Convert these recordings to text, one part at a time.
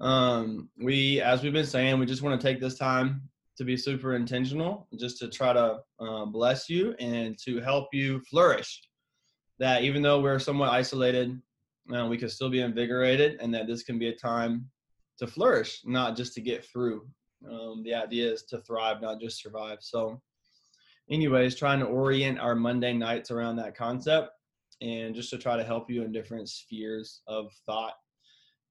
Um, we, as we've been saying, we just want to take this time to be super intentional, just to try to uh, bless you and to help you flourish. That even though we're somewhat isolated, uh, we can still be invigorated, and that this can be a time to flourish, not just to get through. Um, the idea is to thrive, not just survive. So, anyways, trying to orient our Monday nights around that concept and just to try to help you in different spheres of thought,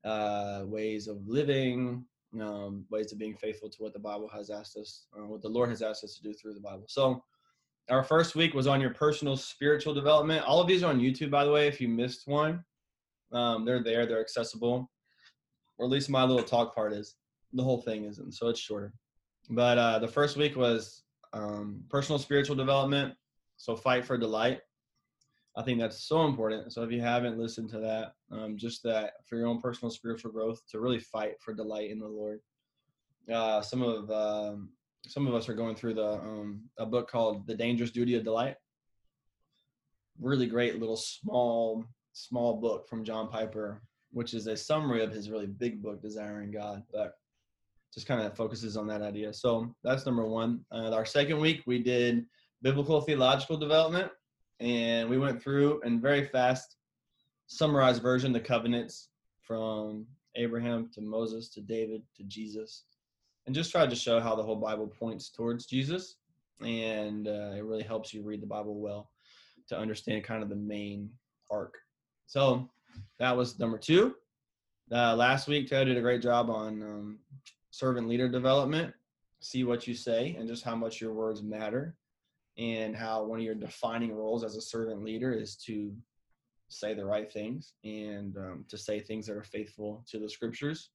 uh, ways of living, um, ways of being faithful to what the Bible has asked us, uh, what the Lord has asked us to do through the Bible. So, our first week was on your personal spiritual development. All of these are on YouTube, by the way. If you missed one, um, they're there, they're accessible, or at least my little talk part is. The whole thing isn't, so it's shorter. But uh, the first week was um, personal spiritual development. So, fight for delight. I think that's so important. So if you haven't listened to that, um, just that for your own personal spiritual growth, to really fight for delight in the Lord. Uh, some of um, some of us are going through the um, a book called The Dangerous Duty of Delight. Really great little small small book from John Piper, which is a summary of his really big book, Desiring God, but just kind of focuses on that idea. So that's number one. Uh, our second week we did biblical theological development and we went through and very fast summarized version the covenants from Abraham to Moses to David to Jesus, and just tried to show how the whole Bible points towards Jesus, and uh, it really helps you read the Bible well to understand kind of the main arc. So that was number two. Uh, last week, Ted did a great job on um, servant leader development. See what you say and just how much your words matter and how one of your defining roles as a servant leader is to say the right things and um, to say things that are faithful to the scriptures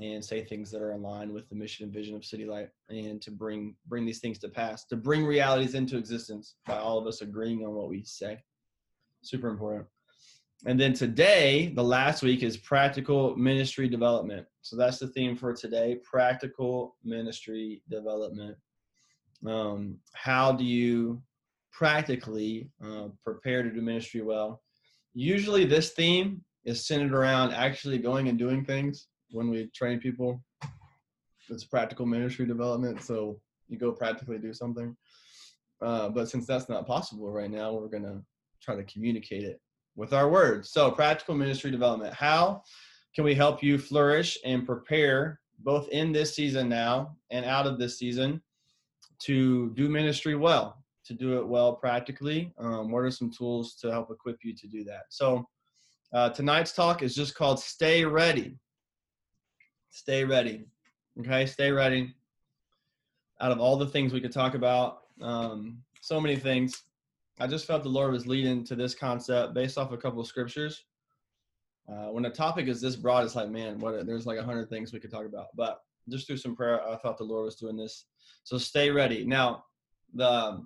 and say things that are in line with the mission and vision of city light and to bring bring these things to pass to bring realities into existence by all of us agreeing on what we say. Super important. And then today the last week is practical ministry development. So that's the theme for today practical ministry development um, how do you practically uh, prepare to do ministry well? Usually, this theme is centered around actually going and doing things when we train people. It's practical ministry development, so you go practically do something. Uh, but since that's not possible right now, we're going to try to communicate it with our words. So, practical ministry development. How can we help you flourish and prepare both in this season now and out of this season to do ministry well, to do it well practically. Um, what are some tools to help equip you to do that? So, uh, tonight's talk is just called Stay Ready. Stay ready. Okay, stay ready. Out of all the things we could talk about, um, so many things, I just felt the Lord was leading to this concept based off a couple of scriptures. Uh, when a topic is this broad, it's like, man, what? There's like a hundred things we could talk about. But just through some prayer, I thought the Lord was doing this so stay ready. Now, the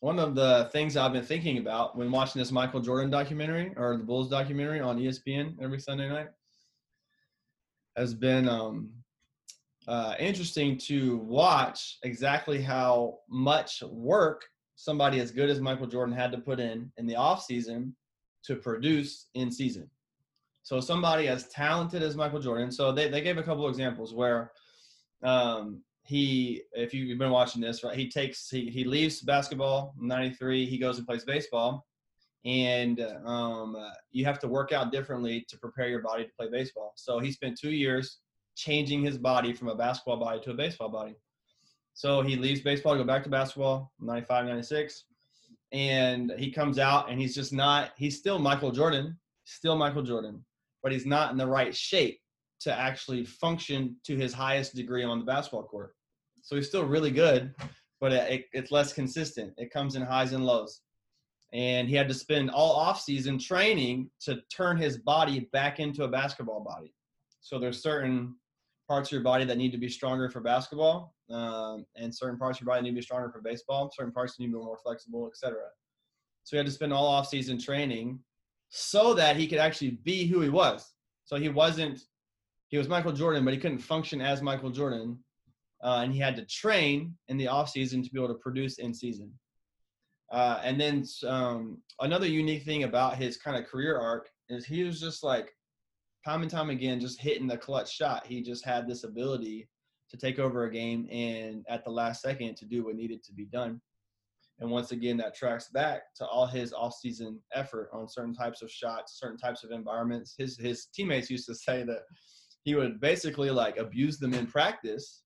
one of the things I've been thinking about when watching this Michael Jordan documentary or the Bulls documentary on ESPN every Sunday night has been um, uh, interesting to watch exactly how much work somebody as good as Michael Jordan had to put in in the off season to produce in season. So somebody as talented as Michael Jordan. So they, they gave a couple examples where um, he if you've been watching this right he takes he, he leaves basketball 93 he goes and plays baseball and um, you have to work out differently to prepare your body to play baseball so he spent two years changing his body from a basketball body to a baseball body so he leaves baseball to go back to basketball 95 96 and he comes out and he's just not he's still michael jordan still michael jordan but he's not in the right shape to actually function to his highest degree on the basketball court so he's still really good, but it, it's less consistent. It comes in highs and lows. And he had to spend all off season training to turn his body back into a basketball body. So there's certain parts of your body that need to be stronger for basketball, um, and certain parts of your body need to be stronger for baseball. Certain parts need to be more flexible, etc. So he had to spend all off season training so that he could actually be who he was. So he wasn't he was Michael Jordan, but he couldn't function as Michael Jordan uh, and he had to train in the off season to be able to produce in season. Uh, and then um, another unique thing about his kind of career arc is he was just like time and time again, just hitting the clutch shot. He just had this ability to take over a game and at the last second to do what needed to be done. And once again, that tracks back to all his off-season effort on certain types of shots, certain types of environments. His his teammates used to say that he would basically like abuse them in practice,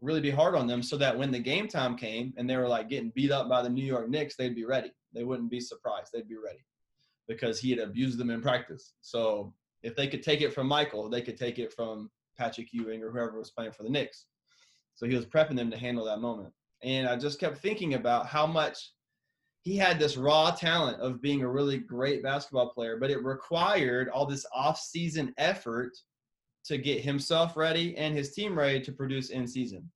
really be hard on them, so that when the game time came and they were like getting beat up by the New York Knicks, they'd be ready. They wouldn't be surprised. They'd be ready because he had abused them in practice. So if they could take it from Michael, they could take it from Patrick Ewing or whoever was playing for the Knicks. So he was prepping them to handle that moment. And I just kept thinking about how much he had this raw talent of being a really great basketball player, but it required all this off-season effort to get himself ready and his team ready to produce in season.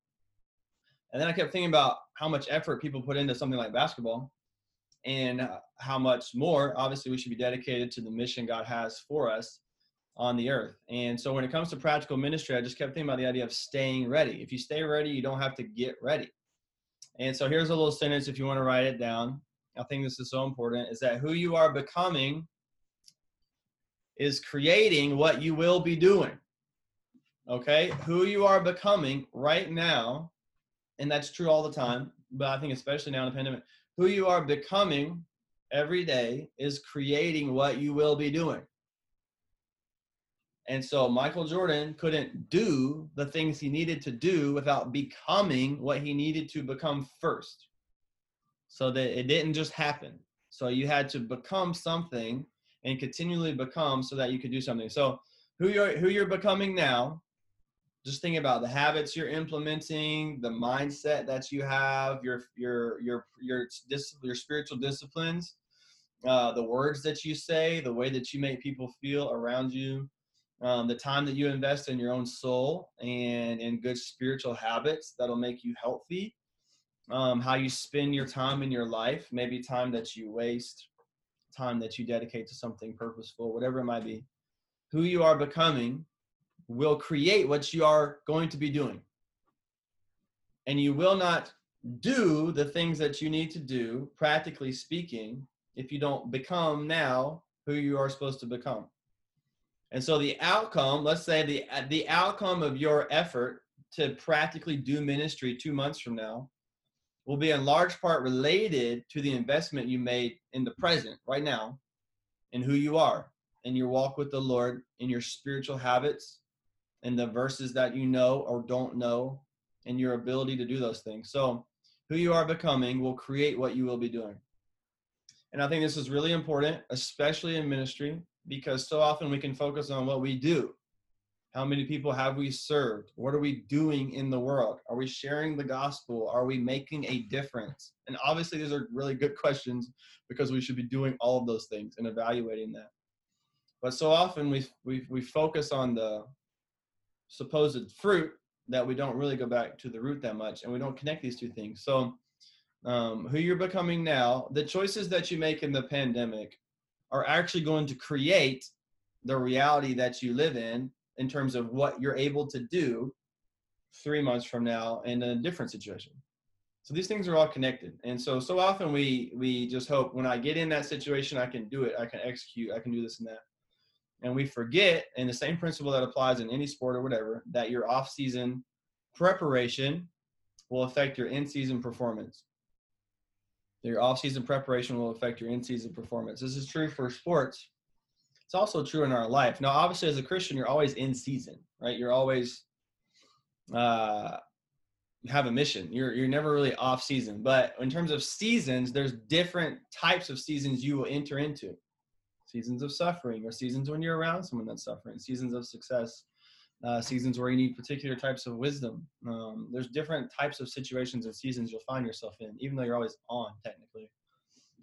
And then I kept thinking about how much effort people put into something like basketball and how much more obviously we should be dedicated to the mission God has for us on the earth. And so when it comes to practical ministry, I just kept thinking about the idea of staying ready. If you stay ready, you don't have to get ready. And so here's a little sentence if you want to write it down. I think this is so important is that who you are becoming is creating what you will be doing. Okay? Who you are becoming right now, and that's true all the time, but I think especially now in the pandemic, who you are becoming every day is creating what you will be doing. And so Michael Jordan couldn't do the things he needed to do without becoming what he needed to become first. So that it didn't just happen. So you had to become something and continually become so that you could do something. So who you're who you're becoming now, just think about the habits you're implementing, the mindset that you have, your your your your your spiritual disciplines, uh, the words that you say, the way that you make people feel around you um, the time that you invest in your own soul and in good spiritual habits that'll make you healthy um, how you spend your time in your life maybe time that you waste time that you dedicate to something purposeful whatever it might be who you are becoming will create what you are going to be doing. And you will not do the things that you need to do practically speaking if you don't become now who you are supposed to become and so the outcome, let's say the uh, the outcome of your effort to practically do ministry 2 months from now will be in large part related to the investment you made in the present right now and who you are in your walk with the Lord in your spiritual habits and the verses that you know or don't know and your ability to do those things. So who you are becoming will create what you will be doing. And I think this is really important, especially in ministry, because so often we can focus on what we do. How many people have we served? What are we doing in the world? Are we sharing the gospel? Are we making a difference? And obviously, these are really good questions because we should be doing all of those things and evaluating that. But so often we, we, we focus on the supposed fruit that we don't really go back to the root that much and we don't connect these two things. So, um, who you're becoming now, the choices that you make in the pandemic are actually going to create the reality that you live in in terms of what you're able to do three months from now in a different situation. So these things are all connected. And so so often we we just hope when i get in that situation i can do it. I can execute. I can do this and that. And we forget and the same principle that applies in any sport or whatever that your off season preparation will affect your in season performance your off-season preparation will affect your in-season performance. This is true for sports. It's also true in our life. Now, obviously, as a Christian, you're always in season, right? You're always uh, have a mission. You're you're never really off season. But in terms of seasons, there's different types of seasons you will enter into. Seasons of suffering, or seasons when you're around someone that's suffering. Seasons of success, uh, seasons where you need particular types of wisdom. Um, there's different types of situations and seasons you'll find yourself in, even though you're always on technically.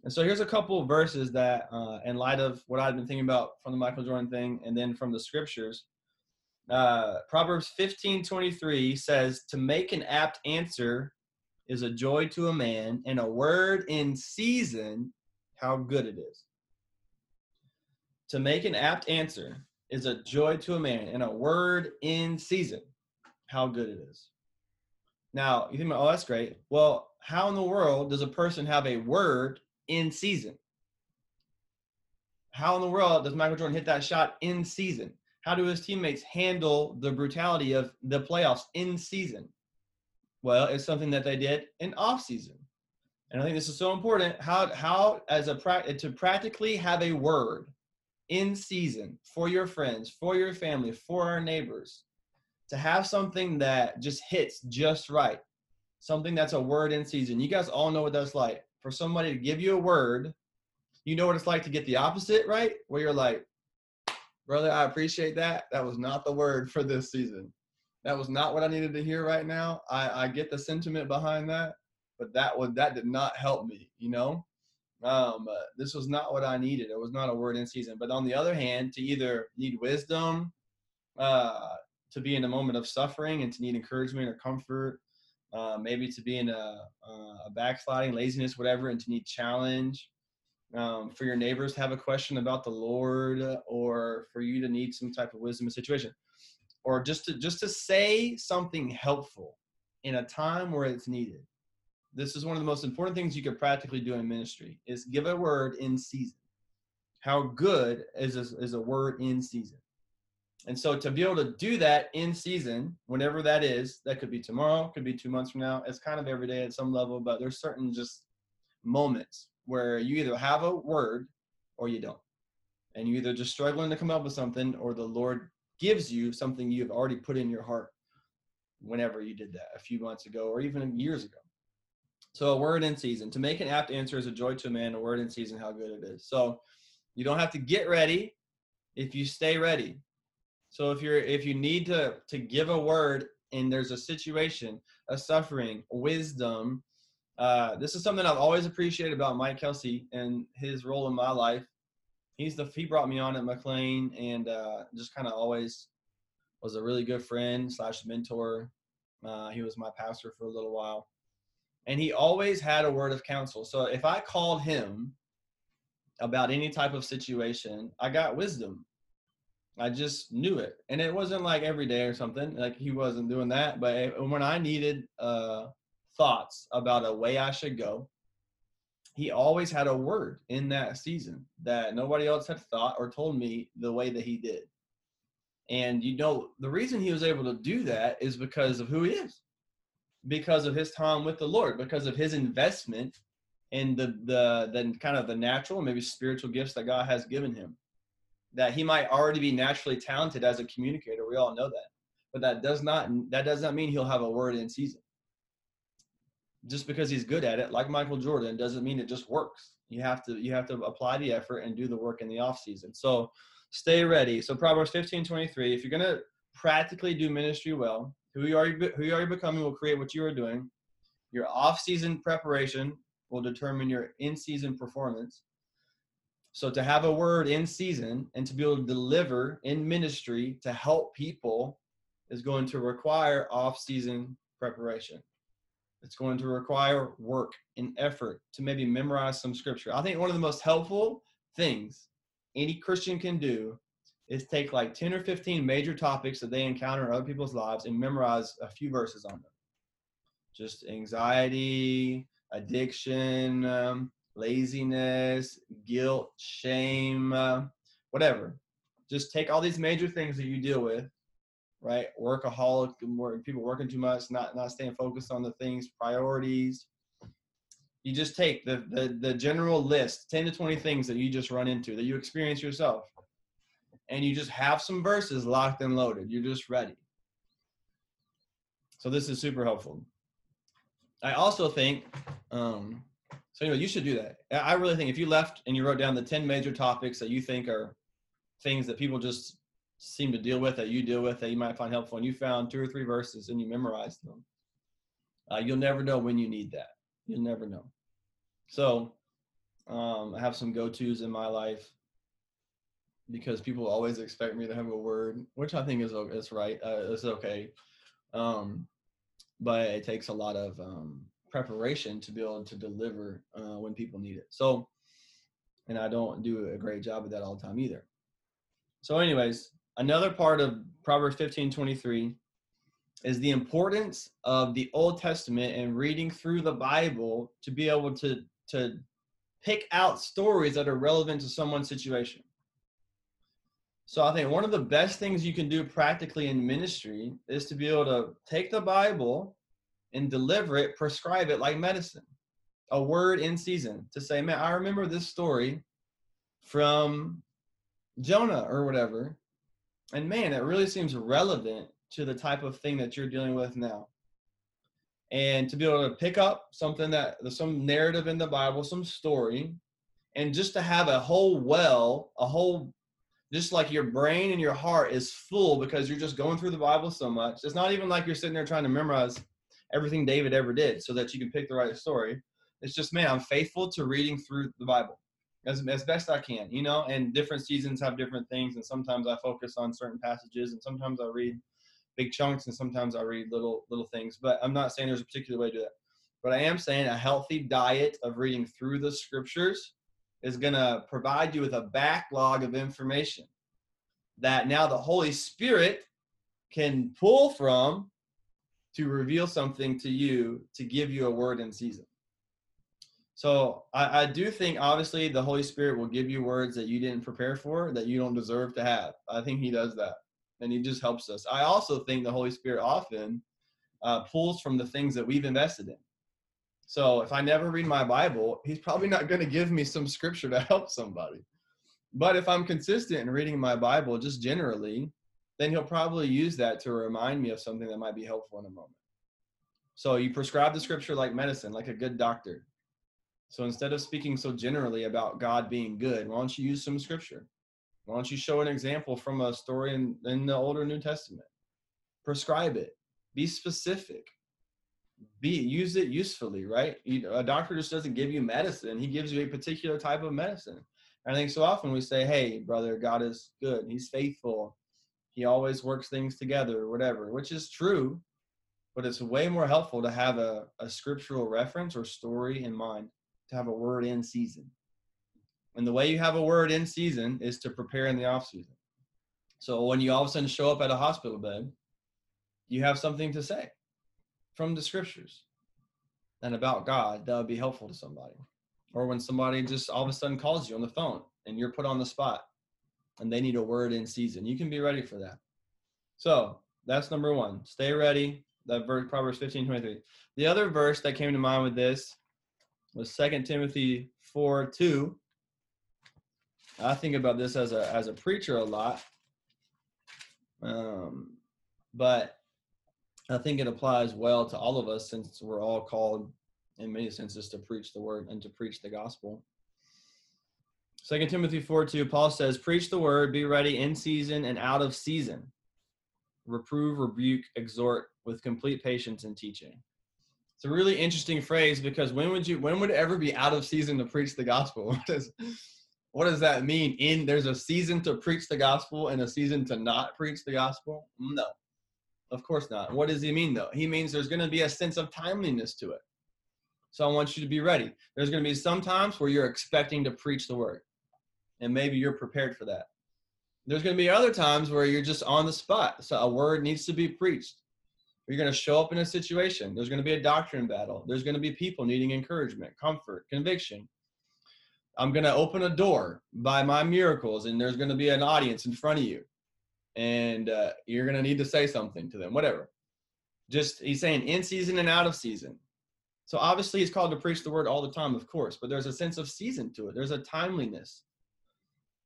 And so here's a couple verses that, uh, in light of what I've been thinking about from the Michael Jordan thing, and then from the scriptures, uh, Proverbs 15:23 says, "To make an apt answer is a joy to a man, and a word in season, how good it is." To make an apt answer is a joy to a man, and a word in season. How good it is. Now, you think, oh, that's great. Well, how in the world does a person have a word in season? How in the world does Michael Jordan hit that shot in season? how do his teammates handle the brutality of the playoffs in season? Well, it's something that they did in off season. And I think this is so important. How how as a pra- to practically have a word in season for your friends, for your family, for our neighbors, to have something that just hits just right. Something that's a word in season. You guys all know what that's like. For somebody to give you a word, you know what it's like to get the opposite, right? Where you're like, brother, I appreciate that. That was not the word for this season. That was not what I needed to hear right now. I, I get the sentiment behind that, but that was that did not help me, you know? Um, uh, this was not what I needed. It was not a word in season. But on the other hand, to either need wisdom, uh, to be in a moment of suffering and to need encouragement or comfort, uh, maybe to be in a, a backsliding, laziness, whatever, and to need challenge. Um, for your neighbors to have a question about the Lord, or for you to need some type of wisdom in situation, or just to just to say something helpful in a time where it's needed this is one of the most important things you could practically do in ministry is give a word in season. How good is a, is a word in season? And so to be able to do that in season whenever that is that could be tomorrow could be two months from now it's kind of every day at some level but there's certain just moments where you either have a word or you don't. And you either just struggling to come up with something or the lord gives you something you've already put in your heart whenever you did that a few months ago or even years ago so a word in season. To make an apt answer is a joy to a man, a word in season, how good it is. So you don't have to get ready if you stay ready. So if you're if you need to to give a word and there's a situation, a suffering, wisdom, uh, this is something I've always appreciated about Mike Kelsey and his role in my life. He's the he brought me on at McLean and uh, just kind of always was a really good friend slash mentor. Uh, he was my pastor for a little while and he always had a word of counsel. So if I called him about any type of situation, I got wisdom. I just knew it, and it wasn't like every day or something. Like he wasn't doing that, but when I needed uh, thoughts about a way I should go, he always had a word in that season that nobody else had thought or told me the way that he did. And you know, the reason he was able to do that is because of who he is because of his time with the Lord, because of his investment in the the the kind of the natural maybe spiritual gifts that God has given him. That he might already be naturally talented as a communicator. We all know that. But that does not that does not mean he'll have a word in season. Just because he's good at it, like Michael Jordan, doesn't mean it just works. You have to you have to apply the effort and do the work in the off season. So stay ready. So Proverbs 15, 23, if you're gonna practically do ministry well, who you are who you are becoming will create what you are doing. Your off-season preparation will determine your in-season performance. So to have a word in season and to be able to deliver in ministry to help people is going to require off-season preparation. It's going to require work and effort to maybe memorize some scripture. I think one of the most helpful things any Christian can do is take like 10 or 15 major topics that they encounter in other people's lives and memorize a few verses on them. Just anxiety, addiction, um, laziness, guilt, shame, uh, whatever. Just take all these major things that you deal with, right? Workaholic, people working too much, not not staying focused on the things, priorities. You just take the, the the general list, 10 to 20 things that you just run into that you experience yourself and you just have some verses locked and loaded. You're just ready. So this is super helpful. I also think, um, so anyway, you should do that. I really think if you left and you wrote down the 10 major topics that you think are things that people just seem to deal with, that you deal with, that you might find helpful, and you found two or three verses and you memorized them, uh, you'll never know when you need that. You'll never know. So um, I have some go-tos in my life because people always expect me to have a word, which I think is is right. Uh, it's okay, um, but it takes a lot of um, preparation to be able to deliver uh, when people need it. So, and I don't do a great job of that all the time either. So, anyways, another part of Proverbs fifteen twenty three is the importance of the Old Testament and reading through the Bible to be able to to pick out stories that are relevant to someone's situation So I think one of the best things you can do practically in ministry is to be able to take the Bible and deliver it, prescribe it like medicine, a word in season to say, man, I remember this story from Jonah or whatever. And man, it really seems relevant to the type of thing that you're dealing with now. And to be able to pick up something that some narrative in the Bible, some story, and just to have a whole well, a whole just like your brain and your heart is full because you're just going through the Bible so much. It's not even like you're sitting there trying to memorize everything David ever did so that you can pick the right story. It's just, man, I'm faithful to reading through the Bible as, as best I can, you know, and different seasons have different things. And sometimes I focus on certain passages and sometimes I read big chunks and sometimes I read little, little things, but I'm not saying there's a particular way to do that. But I am saying a healthy diet of reading through the scriptures is going to provide you with a backlog of information that now the Holy Spirit can pull from to reveal something to you to give you a word in season. So I, I, do think obviously the Holy Spirit will give you words that you didn't prepare for that you don't deserve to have. I think He does that, and He just helps us. I also think the Holy Spirit often uh, pulls from the things that we've invested in. So if I never read my Bible, He's probably not going to give me some scripture to help somebody. But if I'm consistent in reading my Bible, just generally, then He'll probably use that to remind me of something that might be helpful in a moment. So you prescribe the scripture like medicine, like a good doctor so instead of speaking so generally about God being good, why don't you use some scripture? Why don't you show an example from a story in, in the older New Testament? Prescribe it. Be specific. Be use it usefully, right? You, a doctor just doesn't give you medicine; he gives you a particular type of medicine. I think so often we say, "Hey, brother, God is good. He's faithful. He always works things together, or whatever," which is true. But it's way more helpful to have a, a scriptural reference or story in mind to have a word in season. And the way you have a word in season is to prepare in the off season. So when you all of a sudden show up at a hospital bed, you have something to say from the scriptures and about God that would be helpful to somebody. Or when somebody just all of a sudden calls you on the phone and you're put on the spot and they need a word in season, you can be ready for that. So that's number one. Stay ready. That verse, Proverbs 15 23. The other verse that came to mind with this was Second Timothy 4 2. I think about this as a as a preacher a lot. Um, but I think it applies well to all of us since we're all called in many senses to preach the word and to preach the gospel. Second Timothy 4 2, Paul says, Preach the word, be ready in season and out of season. Reprove, rebuke, exhort with complete patience and teaching. It's a really interesting phrase because when would you when would it ever be out of season to preach the gospel? What does what does that mean? In there's a season to preach the gospel and a season to not preach the gospel? No. Of course not. What does he mean though? He means there's going to be a sense of timeliness to it. So I want you to be ready. There's going to be some times where you're expecting to preach the word. And maybe you're prepared for that. There's going to be other times where you're just on the spot. So a word needs to be preached. You're going to show up in a situation. There's going to be a doctrine battle. There's going to be people needing encouragement, comfort, conviction. I'm going to open a door by my miracles, and there's going to be an audience in front of you. And uh, you're going to need to say something to them, whatever. Just, he's saying in season and out of season. So obviously, he's called to preach the word all the time, of course, but there's a sense of season to it. There's a timeliness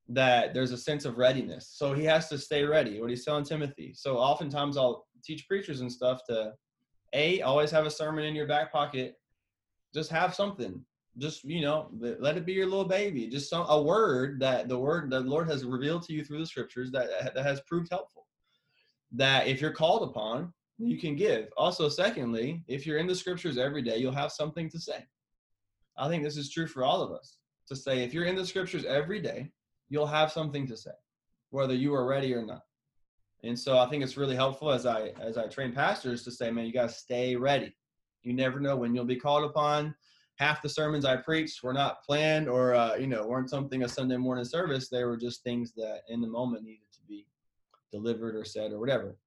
that there's a sense of readiness. So he has to stay ready. What he's telling Timothy. So oftentimes I'll teach preachers and stuff to a always have a sermon in your back pocket just have something just you know let it be your little baby. Just some a word that the word the lord has revealed to you through the scriptures that that has proved helpful. That if you're called upon you can give. Also secondly if you're in the scriptures every day you'll have something to say. I think this is true for all of us to say if you're in the scriptures every day you'll have something to say whether you are ready or not. And so I think it's really helpful as I as I train pastors to say, man, you got to stay ready. You never know when you'll be called upon. Half the sermons I preached were not planned or uh, you know weren't something a Sunday morning service. They were just things that in the moment needed to be delivered or said or whatever.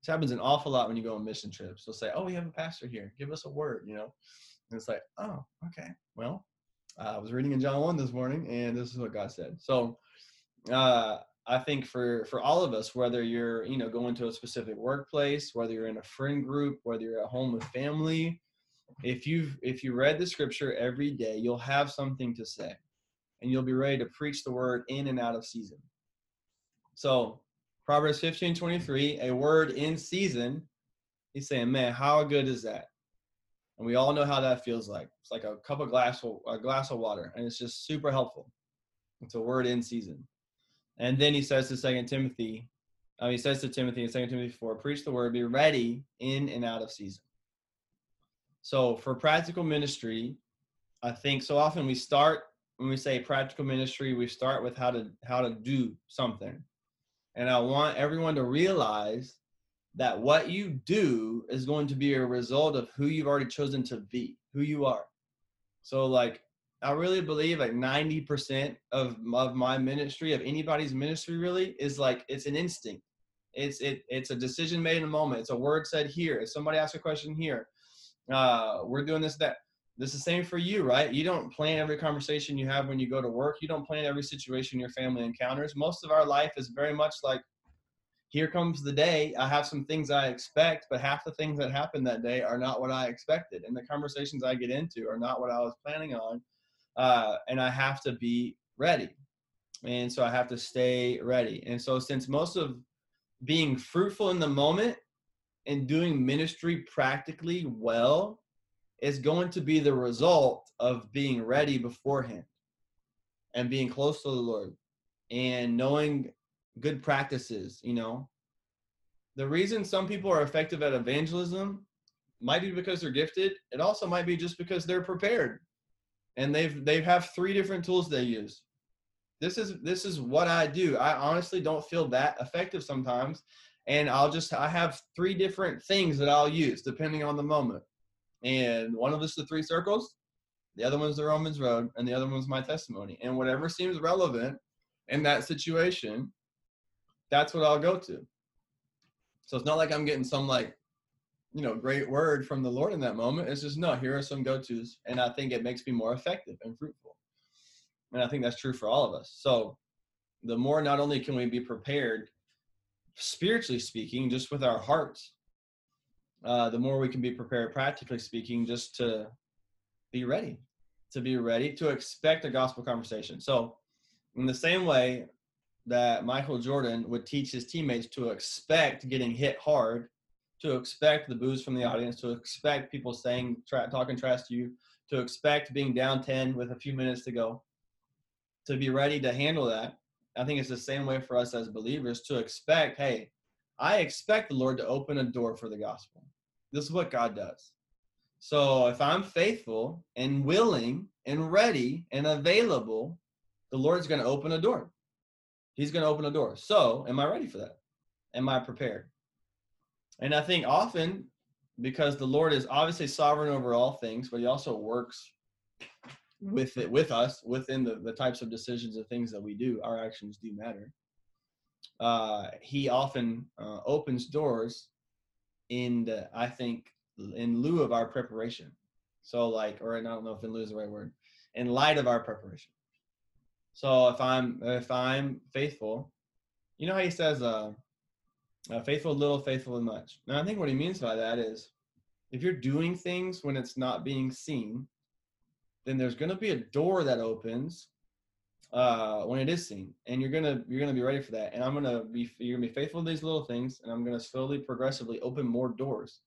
This happens an awful lot when you go on mission trips. They'll say, "Oh, we have a pastor here. Give us a word," you know. And it's like, "Oh, okay. Well, uh, I was reading in John one this morning, and this is what God said." So uh, I think for for all of us, whether you're you know going to a specific workplace, whether you're in a friend group, whether you're at home with family, if you've if you read the scripture every day, you'll have something to say, and you'll be ready to preach the word in and out of season. So Proverbs 15, 23, a word in season. He's saying, man, how good is that? And we all know how that feels like. It's like a cup of glass, a glass of water, and it's just super helpful. It's a word in season. And then he says to Second Timothy, uh, he says to Timothy in Second Timothy 4, preach the word, be ready in and out of season. So for practical ministry, I think so often we start when we say practical ministry, we start with how to how to do something. And I want everyone to realize that what you do is going to be a result of who you've already chosen to be, who you are. So like I really believe like 90% of, of my ministry, of anybody's ministry really, is like it's an instinct. It's it it's a decision made in a moment. It's a word said here. If somebody asks a question here, uh, we're doing this, that. This is the same for you, right? You don't plan every conversation you have when you go to work. You don't plan every situation your family encounters. Most of our life is very much like here comes the day. I have some things I expect, but half the things that happen that day are not what I expected. And the conversations I get into are not what I was planning on. Uh, and I have to be ready. And so I have to stay ready. And so, since most of being fruitful in the moment and doing ministry practically well is going to be the result of being ready beforehand and being close to the Lord and knowing good practices, you know. The reason some people are effective at evangelism might be because they're gifted. It also might be just because they're prepared. And they've they have three different tools they use. This is this is what I do. I honestly don't feel that effective sometimes. And I'll just I have three different things that I'll use depending on the moment. And one of us the three circles, the other one's the Romans road, and the other one's my testimony. And whatever seems relevant in that situation, that's what I'll go to. So it's not like I'm getting some like, you know, great word from the Lord in that moment. It's just no, here are some go-tos. And I think it makes me more effective and fruitful. And I think that's true for all of us. So the more not only can we be prepared spiritually speaking, just with our hearts, uh, the more we can be prepared practically speaking, just to be ready, to be ready to expect a gospel conversation. So in the same way, that Michael Jordan would teach his teammates to expect getting hit hard, to expect the boos from the audience, to expect people saying, tra- talking trash to you, to expect being down 10 with a few minutes to go, to be ready to handle that. I think it's the same way for us as believers to expect, hey, I expect the Lord to open a door for the gospel. This is what God does. So if I'm faithful and willing and ready and available, the Lord's going to open a door. He's going to open a door. So, am I ready for that? Am I prepared? And I think often because the Lord is obviously sovereign over all things, but he also works with it with us within the, the types of decisions and things that we do. Our actions do matter. Uh, he often uh, opens doors in the, I think in lieu of our preparation. So like, or I don't know if in lieu is the right word, in light of our preparation. So if I'm if I'm faithful, you know how he says, uh, uh, "Faithful little, faithful much." And I think what he means by that is, if you're doing things when it's not being seen, then there's going to be a door that opens uh, when it is seen, and you're gonna you're gonna be ready for that. And I'm gonna be you're gonna be faithful to these little things, and I'm gonna slowly, progressively open more doors,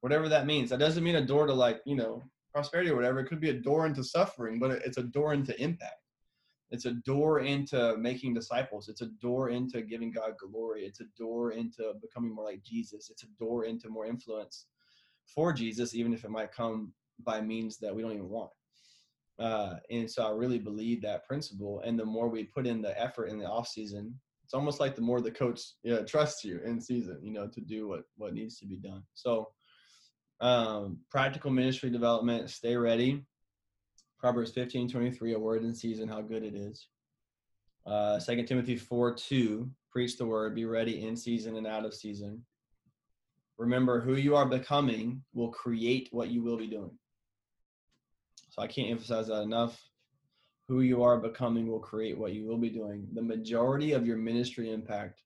whatever that means. That doesn't mean a door to like you know prosperity or whatever. It could be a door into suffering, but it's a door into impact. It's a door into making disciples. It's a door into giving God glory. It's a door into becoming more like Jesus. It's a door into more influence for Jesus, even if it might come by means that we don't even want. Uh, and so I really believe that principle. And the more we put in the effort in the off season, it's almost like the more the coach know, trusts you in season, you know, to do what what needs to be done. So um, practical ministry development, stay ready. Proverbs 15, 23, a word in season, how good it is. Uh, 2 Timothy 4, 2, preach the word, be ready in season and out of season. Remember, who you are becoming will create what you will be doing. So I can't emphasize that enough. who you are becoming will create what you will be doing. The majority of your ministry impact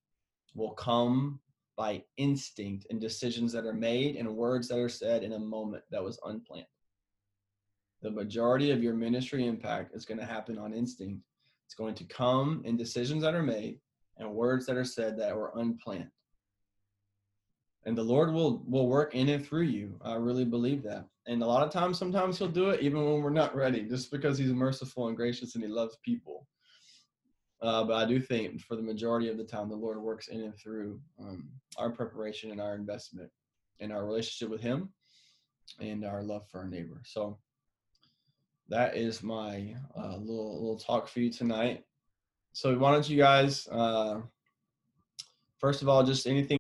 will come by instinct and decisions that are made and words that are said in a moment that was unplanned. The majority of your ministry impact is going to happen on instinct. It's going to come in decisions that are made and words that are said that were unplanned. And the Lord will will work in and through you. I really believe that. And a lot of times, sometimes He'll do it even when we're not ready, just because He's merciful and gracious and He loves people. Uh, but I do think for the majority of the time, the Lord works in and through um, our preparation and our investment and our relationship with Him and our love for our neighbor. So that is my uh, little little talk for you tonight. So why don't you guys, uh, first of all, just anything